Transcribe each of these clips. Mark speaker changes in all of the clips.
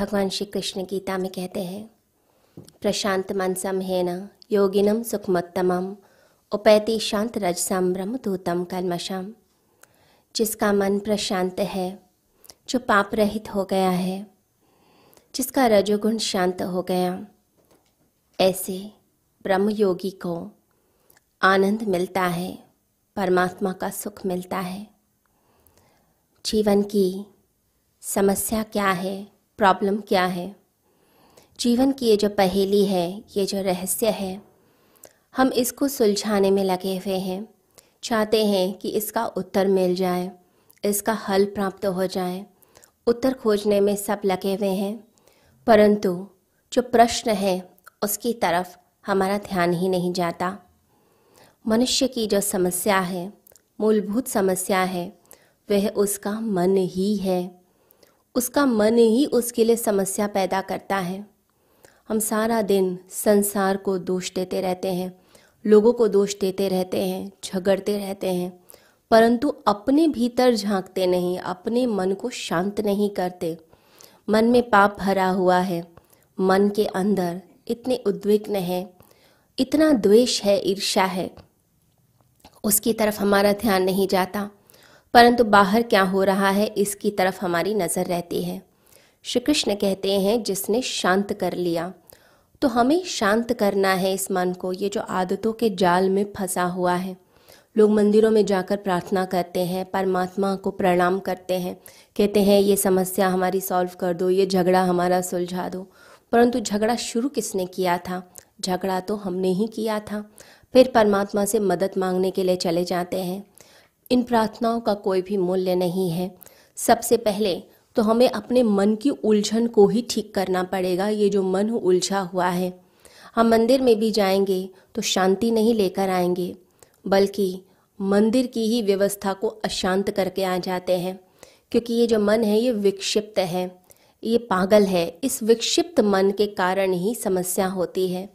Speaker 1: भगवान श्री कृष्ण गीता में कहते हैं, प्रशांत मनसम है न योगिनम सुखमत्तमम उपैति शांत रजसम ब्रह्मदूतम कलमशम जिसका मन प्रशांत है, जो पाप रहित हो गया है, जिसका रजोगुण शांत हो गया, ऐसे ब्रह्म योगी को आनंद मिलता है, परमात्मा का सुख मिलता है। जीवन की समस्या क्या है? प्रॉब्लम क्या है? जीवन की ये जो पहेली है, ये जो रहस्य है, हम इसको सुलझाने में लगे हुए हैं। चाहते हैं कि इसका उत्तर मिल जाए, इसका हल प्राप्त हो जाए, उत्तर खोजने में सब लगे हुए हैं। परंतु जो प्रश्न है, उसकी तरफ़ हमारा ध्यान ही नहीं जाता। मनुष्य की जो समस्या है, मूलभूत समस्या है, वह उसका मन ही है। उसका मन ही उसके लिए समस्या पैदा करता है। हम सारा दिन संसार को दोष देते रहते हैं, लोगों को दोष देते रहते हैं, झगड़ते रहते हैं, परंतु अपने भीतर झांकते नहीं, अपने मन को शांत नहीं करते। मन में पाप भरा हुआ है, मन के अंदर इतने उद्विग्न है, इतना द्वेष है ईर्षा है, उसकी तरफ़ हमारा ध्यान नहीं जाता। परंतु बाहर क्या हो रहा है, इसकी तरफ़ हमारी नज़र रहती है। श्री कृष्ण कहते हैं, जिसने शांत कर लिया। तो हमें शांत करना है इस मन को, ये जो आदतों के जाल में फंसा हुआ है। लोग मंदिरों में जाकर प्रार्थना करते हैं, परमात्मा को प्रणाम करते हैं। कहते हैं, ये समस्या हमारी सॉल्व कर दो, ये झगड़ा हमारा सुलझा दो। परंतु झगड़ा शुरू किसने किया था? झगड़ा तो हमने ही किया था। फिर परमात्मा से मदद मांगने के लिए चले जाते हैं। इन प्रार्थनाओं का कोई भी मूल्य नहीं है। सबसे पहले तो हमें अपने मन की उलझन को ही ठीक करना पड़ेगा, ये जो मन उलझा हुआ है। हम मंदिर में भी जाएँगे तो शांति नहीं लेकर आएँगे, बल्कि मंदिर की ही व्यवस्था को अशांत करके आ जाते हैं, क्योंकि ये जो मन है, ये विक्षिप्त है। ये पागल है। इस विक्षिप्त मन के कारण ही समस्या होती है।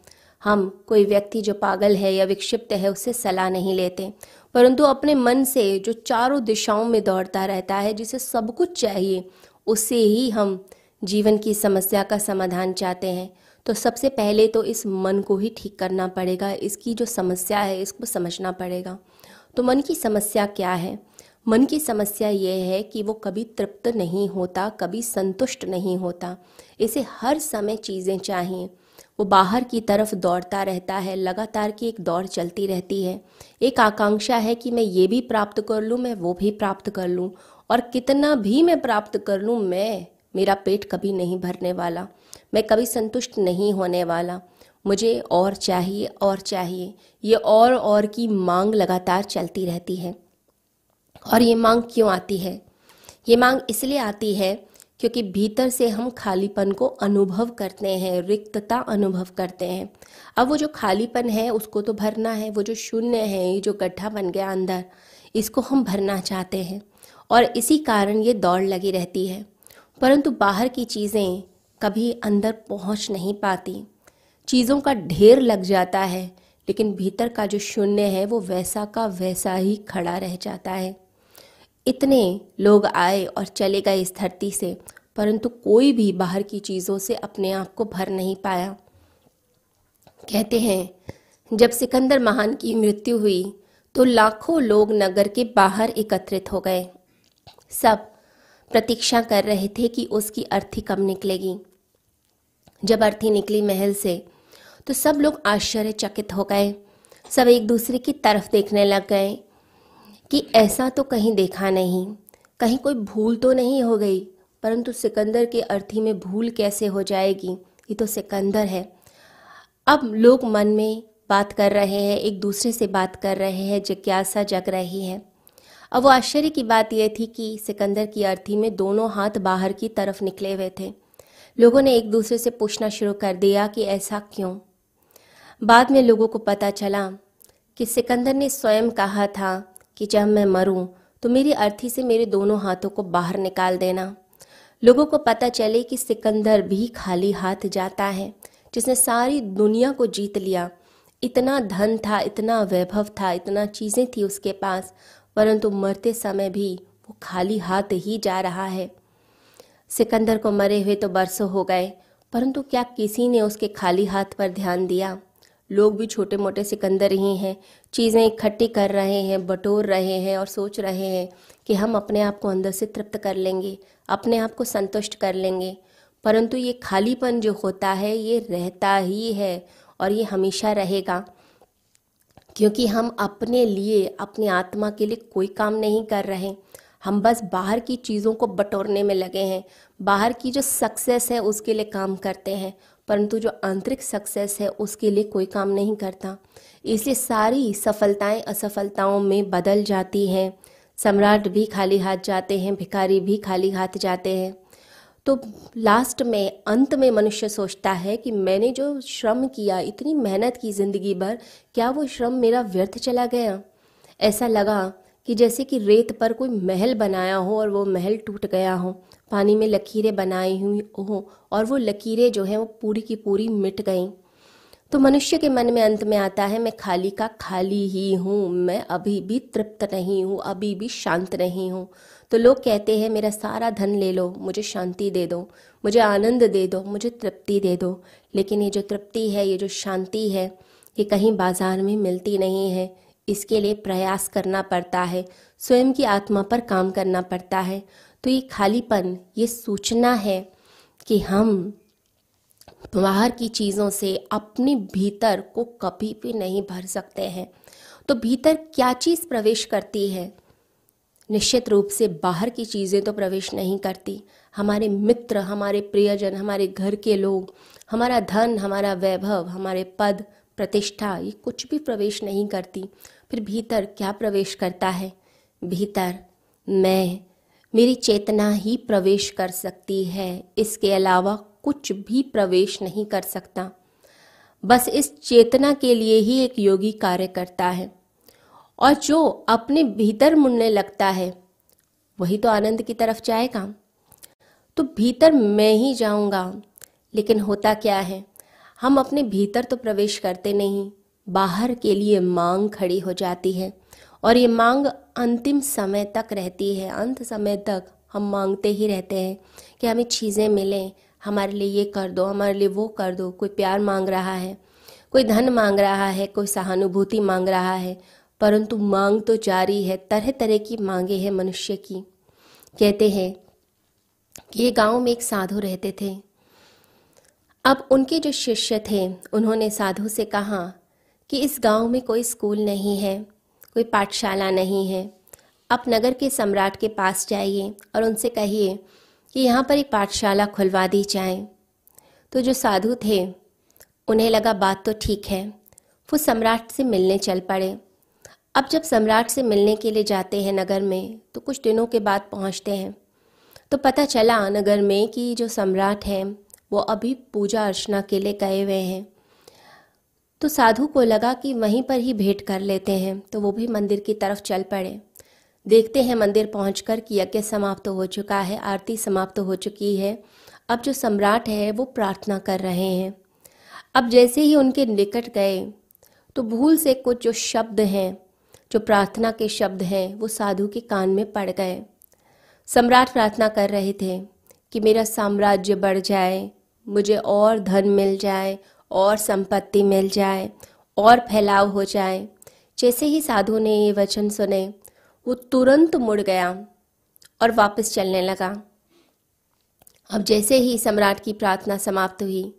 Speaker 1: हम कोई व्यक्ति जो पागल है या विक्षिप्त है उससे सलाह नहीं लेते। परंतु अपने मन से जो चारों दिशाओं में दौड़ता रहता है, जिसे सब कुछ चाहिए उससे ही हम जीवन की समस्या का समाधान चाहते हैं। तो सबसे पहले तो इस मन को ही ठीक करना पड़ेगा, इसकी जो समस्या है, इसको समझना पड़ेगा। तो मन की समस्या क्या है? मन की समस्या ये है कि वो कभी तृप्त नहीं होता, कभी संतुष्ट नहीं होता। इसे हर समय चीज़ें चाहिए। वो बाहर की तरफ़ दौड़ता रहता है, लगातार की एक दौड़ चलती रहती है। एक आकांक्षा है कि मैं ये भी प्राप्त कर लूँ, मैं वो भी प्राप्त कर लूँ। और कितना भी मैं प्राप्त कर लूँ, मैं, मेरा पेट कभी नहीं भरने वाला। मैं कभी संतुष्ट नहीं होने वाला। मुझे और चाहिए और चाहिए। ये और और की मांग लगातार चलती रहती है। और ये मांग क्यों आती है? ये मांग इसलिए आती है क्योंकि भीतर से हम खालीपन को अनुभव करते हैं, रिक्तता अनुभव करते हैं। अब वो जो खालीपन है, उसको तो भरना है, वो जो शून्य है, ये जो गड्ढा बन गया अंदर, इसको हम भरना चाहते हैं। और इसी कारण ये दौड़ लगी रहती है। परंतु बाहर की चीज़ें कभी अंदर पहुँच नहीं पाती। चीज़ों का ढेर लग जाता है, लेकिन भीतर का जो शून्य है, वो वैसा का वैसा ही खड़ा रह जाता है। इतने लोग आए और चले गए इस धरती से, परंतु कोई भी बाहर की चीज़ों से अपने आप को भर नहीं पाया। कहते हैं, जब सिकंदर महान की मृत्यु हुई तो लाखों लोग नगर के बाहर एकत्रित हो गए। सब प्रतीक्षा कर रहे थे कि उसकी अर्थी कब निकलेगी। जब अर्थी निकली महल से तो सब लोग आश्चर्यचकित हो गए। सब एक दूसरे की तरफ़ देखने लग गए कि ऐसा तो कहीं देखा नहीं। कहीं कोई भूल तो नहीं हो गई, परंतु सिकंदर के अर्थी में भूल कैसे हो जाएगी? ये तो सिकंदर है। अब लोग मन में बात कर रहे हैं, एक दूसरे से बात कर रहे हैं, जिज्ञासा जग रही है। अब वो आश्चर्य की बात यह थी कि सिकंदर की अर्थी में दोनों हाथ बाहर की तरफ़ निकले हुए थे। लोगों ने एक दूसरे से पूछना शुरू कर दिया कि ऐसा क्यों? बाद में लोगों को पता चला कि सिकंदर ने स्वयं कहा था कि जब मैं मरूं तो मेरी अर्थी से मेरे दोनों हाथों को बाहर निकाल देना। लोगों को पता चले कि सिकंदर भी खाली हाथ जाता है, जिसने सारी दुनिया को जीत लिया। इतना धन था, इतना वैभव था, इतना चीज़ें थी उसके पास, परंतु मरते समय भी वो खाली हाथ ही जा रहा है। सिकंदर को मरे हुए तो बरसों हो गए, परंतु क्या किसी ने उसके खाली हाथ पर ध्यान दिया? लोग भी छोटे मोटे सिकंदर ही हैं। चीज़ें इकट्ठी कर रहे हैं, बटोर रहे हैं और सोच रहे हैं कि हम अपने आप को अंदर से तृप्त कर लेंगे, अपने आप को संतुष्ट कर लेंगे। परंतु ये खालीपन जो होता है, ये रहता ही है और ये हमेशा रहेगा। क्योंकि हम अपने लिए, अपनी आत्मा के लिए कोई काम नहीं कर रहे हम बस बाहर की चीज़ों को बटोरने में लगे हैं। बाहर की जो सक्सेस है, उसके लिए काम करते हैं। परंतु जो आंतरिक सक्सेस है, उसके लिए कोई काम नहीं करता। इसलिए सारी सफलताएँ असफलताओं में बदल जाती हैं। सम्राट भी खाली हाथ जाते हैं, भिखारी भी खाली हाथ जाते हैं। तो लास्ट में, अंत में मनुष्य सोचता है कि मैंने जो श्रम किया, इतनी मेहनत की ज़िंदगी भर, क्या वो श्रम मेरा व्यर्थ चला गया? ऐसा लगा कि जैसे कि रेत पर कोई महल बनाया हो और वो महल टूट गया हो, पानी में लकीरें बनाई हुई हो और वो लकीरें जो हैं वो पूरी की पूरी मिट गई। तो मनुष्य के मन में अंत में आता है, मैं खाली का खाली ही हूँ, मैं अभी भी तृप्त नहीं हूँ, अभी भी शांत नहीं हूँ। तो लोग कहते हैं, मेरा सारा धन ले लो, मुझे शांति दे दो, मुझे आनंद दे दो, मुझे तृप्ति दे दो। लेकिन ये जो तृप्ति है, ये जो शांति है, ये कहीं बाज़ार में मिलती नहीं है। इसके लिए प्रयास करना पड़ता है, स्वयं की आत्मा पर काम करना पड़ता है। तो ये खालीपन, ये सूचना है कि हम बाहर की चीज़ों से अपने भीतर को कभी भी नहीं भर सकते हैं। तो भीतर क्या चीज़ प्रवेश करती है? निश्चित रूप से बाहर की चीज़ें तो प्रवेश नहीं करती। हमारे मित्र, हमारे प्रियजन, हमारे घर के लोग, हमारा धन, हमारा वैभव, हमारे पद प्रतिष्ठा, ये कुछ भी प्रवेश नहीं करती, फिर भीतर क्या प्रवेश करता है? भीतर मैं, मेरी चेतना ही प्रवेश कर सकती है, इसके अलावा कुछ भी प्रवेश नहीं कर सकता। बस इस चेतना के लिए ही एक योगी कार्य करता है। और जो अपने भीतर मुड़ने लगता है, वही तो आनंद की तरफ़ जाएगा। तो भीतर मैं ही जाऊँगा, लेकिन होता क्या है? हम अपने भीतर तो प्रवेश करते नहीं, बाहर के लिए मांग खड़ी हो जाती है और ये मांग अंतिम समय तक रहती है। अंत समय तक हम मांगते ही रहते हैं कि हमें चीज़ें मिलें, हमारे लिए ये कर दो, हमारे लिए वो कर दो, कोई प्यार मांग रहा है, कोई धन मांग रहा है, कोई सहानुभूति मांग रहा है, परंतु मांग तो जारी है तरह तरह की मांगे हैं मनुष्य की। कहते हैं कि ये गाँव में एक साधु रहते थे। अब उनके जो शिष्य थे, उन्होंने साधु से कहा कि इस गाँव में कोई स्कूल नहीं है, कोई पाठशाला नहीं है। आप नगर के सम्राट के पास जाइए और उनसे कहिए कि यहाँ पर एक पाठशाला खुलवा दी जाए। तो जो साधु थे, उन्हें लगा बात तो ठीक है, वो सम्राट से मिलने चल पड़े। अब जब सम्राट से मिलने के लिए जाते हैं नगर में तो कुछ दिनों के बाद पहुँचते हैं। तो पता चला नगर में कि जो सम्राट हैं वो अभी पूजा अर्चना के लिए गए हुए हैं। तो साधु को लगा कि वहीं पर ही भेंट कर लेते हैं तो वो भी मंदिर की तरफ़ चल पड़े। देखते हैं मंदिर पहुंचकर कि यज्ञ समाप्त हो चुका है, आरती समाप्त हो चुकी है। अब जो सम्राट है, वो प्रार्थना कर रहे हैं। अब जैसे ही उनके निकट गए तो भूल से कुछ जो शब्द हैं, जो प्रार्थना के शब्द हैं, वो साधु के कान में पड़ गए। सम्राट प्रार्थना कर रहे थे कि मेरा साम्राज्य बढ़ जाए मुझे और धन मिल जाए, और संपत्ति मिल जाए, और फैलाव हो जाए। जैसे ही साधु ने ये वचन सुने, वो तुरंत मुड़ गया और वापस चलने लगा। अब जैसे ही सम्राट की प्रार्थना समाप्त हुई,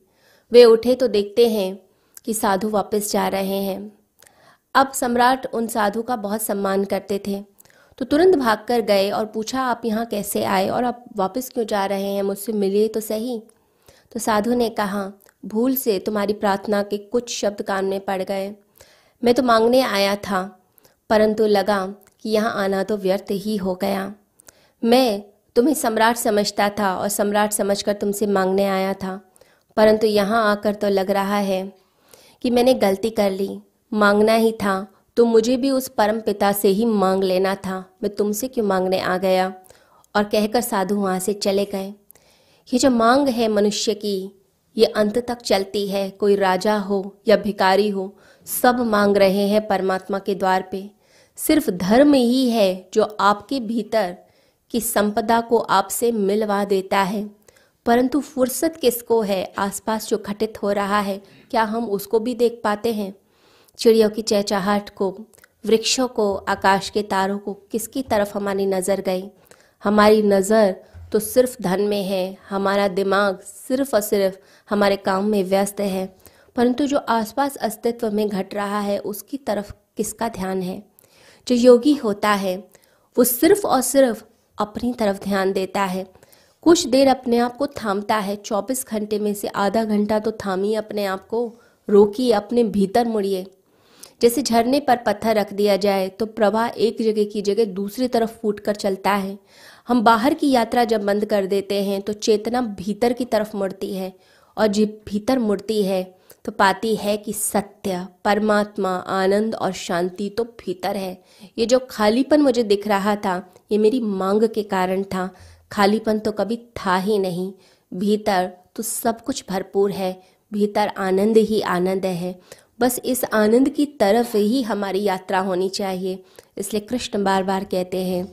Speaker 1: वे उठे तो देखते हैं कि साधु वापस जा रहे हैं। अब सम्राट उन साधु का बहुत सम्मान करते थे। तो तुरंत भागकर गए और पूछा, आप यहाँ कैसे आए और आप वापस क्यों जा रहे हैं? मुझसे मिलिए तो सही। तो साधु ने कहा, भूल से तुम्हारी प्रार्थना के कुछ शब्द कान में पड़ गए। मैं तो मांगने आया था, परंतु लगा कि यहाँ आना तो व्यर्थ ही हो गया। मैं तुम्हें सम्राट समझता था और सम्राट समझकर तुमसे मांगने आया था, परंतु यहाँ आकर तो लग रहा है कि मैंने गलती कर ली। मांगना ही था तो मुझे भी उस परम पिता से ही मांग लेना था। मैं तुमसे क्यों मांगने आ गया? और कहकर साधु वहाँ से चले गए। ये जो मांग है मनुष्य की, ये अंत तक चलती है। कोई राजा हो या भिकारी हो, सब मांग रहे हैं परमात्मा के द्वार पे। सिर्फ़ धर्म ही है जो आपके भीतर की संपदा को आपसे मिलवा देता है। परंतु फुर्सत किसको है? आसपास जो घटित हो रहा है, क्या हम उसको भी देख पाते हैं? चिड़ियों की चहचहाहट को, वृक्षों को, आकाश के तारों को किसकी तरफ़ हमारी नज़र गई? हमारी नज़र तो सिर्फ़ धन में है, हमारा दिमाग सिर्फ़ और सिर्फ़ हमारे काम में व्यस्त है। परंतु जो आसपास अस्तित्व में घट रहा है, उसकी तरफ़ किसका ध्यान है? जो योगी होता है, वो सिर्फ़ और सिर्फ़ अपनी तरफ़ ध्यान देता है। कुछ देर अपने आप को थामता है 24 घंटे में से आधा घंटा तो थामिए अपने आप को, रोकिए अपने भीतर मुड़िए। जैसे झरने पर पत्थर रख दिया जाए तो प्रवाह एक जगह की जगह दूसरी तरफ़ फूट कर चलता है। हम बाहर की यात्रा जब बंद कर देते हैं तो चेतना भीतर की तरफ़ मुड़ती है। और जब भीतर मुड़ती है तो पाती है कि सत्य, परमात्मा, आनंद और शांति तो भीतर है। ये जो खालीपन मुझे दिख रहा था, ये मेरी मांग के कारण था। खालीपन तो कभी था ही नहीं। भीतर तो सब कुछ भरपूर है। भीतर आनंद ही आनंद है। बस इस आनंद की तरफ़ ही हमारी यात्रा होनी चाहिए। इसलिए कृष्ण बार बार कहते हैं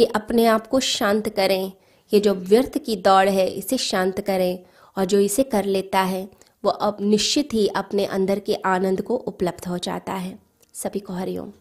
Speaker 1: कि अपने आप को शांत करें। ये जो व्यर्थ की दौड़ है, इसे शांत करें और जो इसे कर लेता है, वो अब निश्चित ही अपने अंदर के आनंद को उपलब्ध हो जाता है। सभी को हरिओम।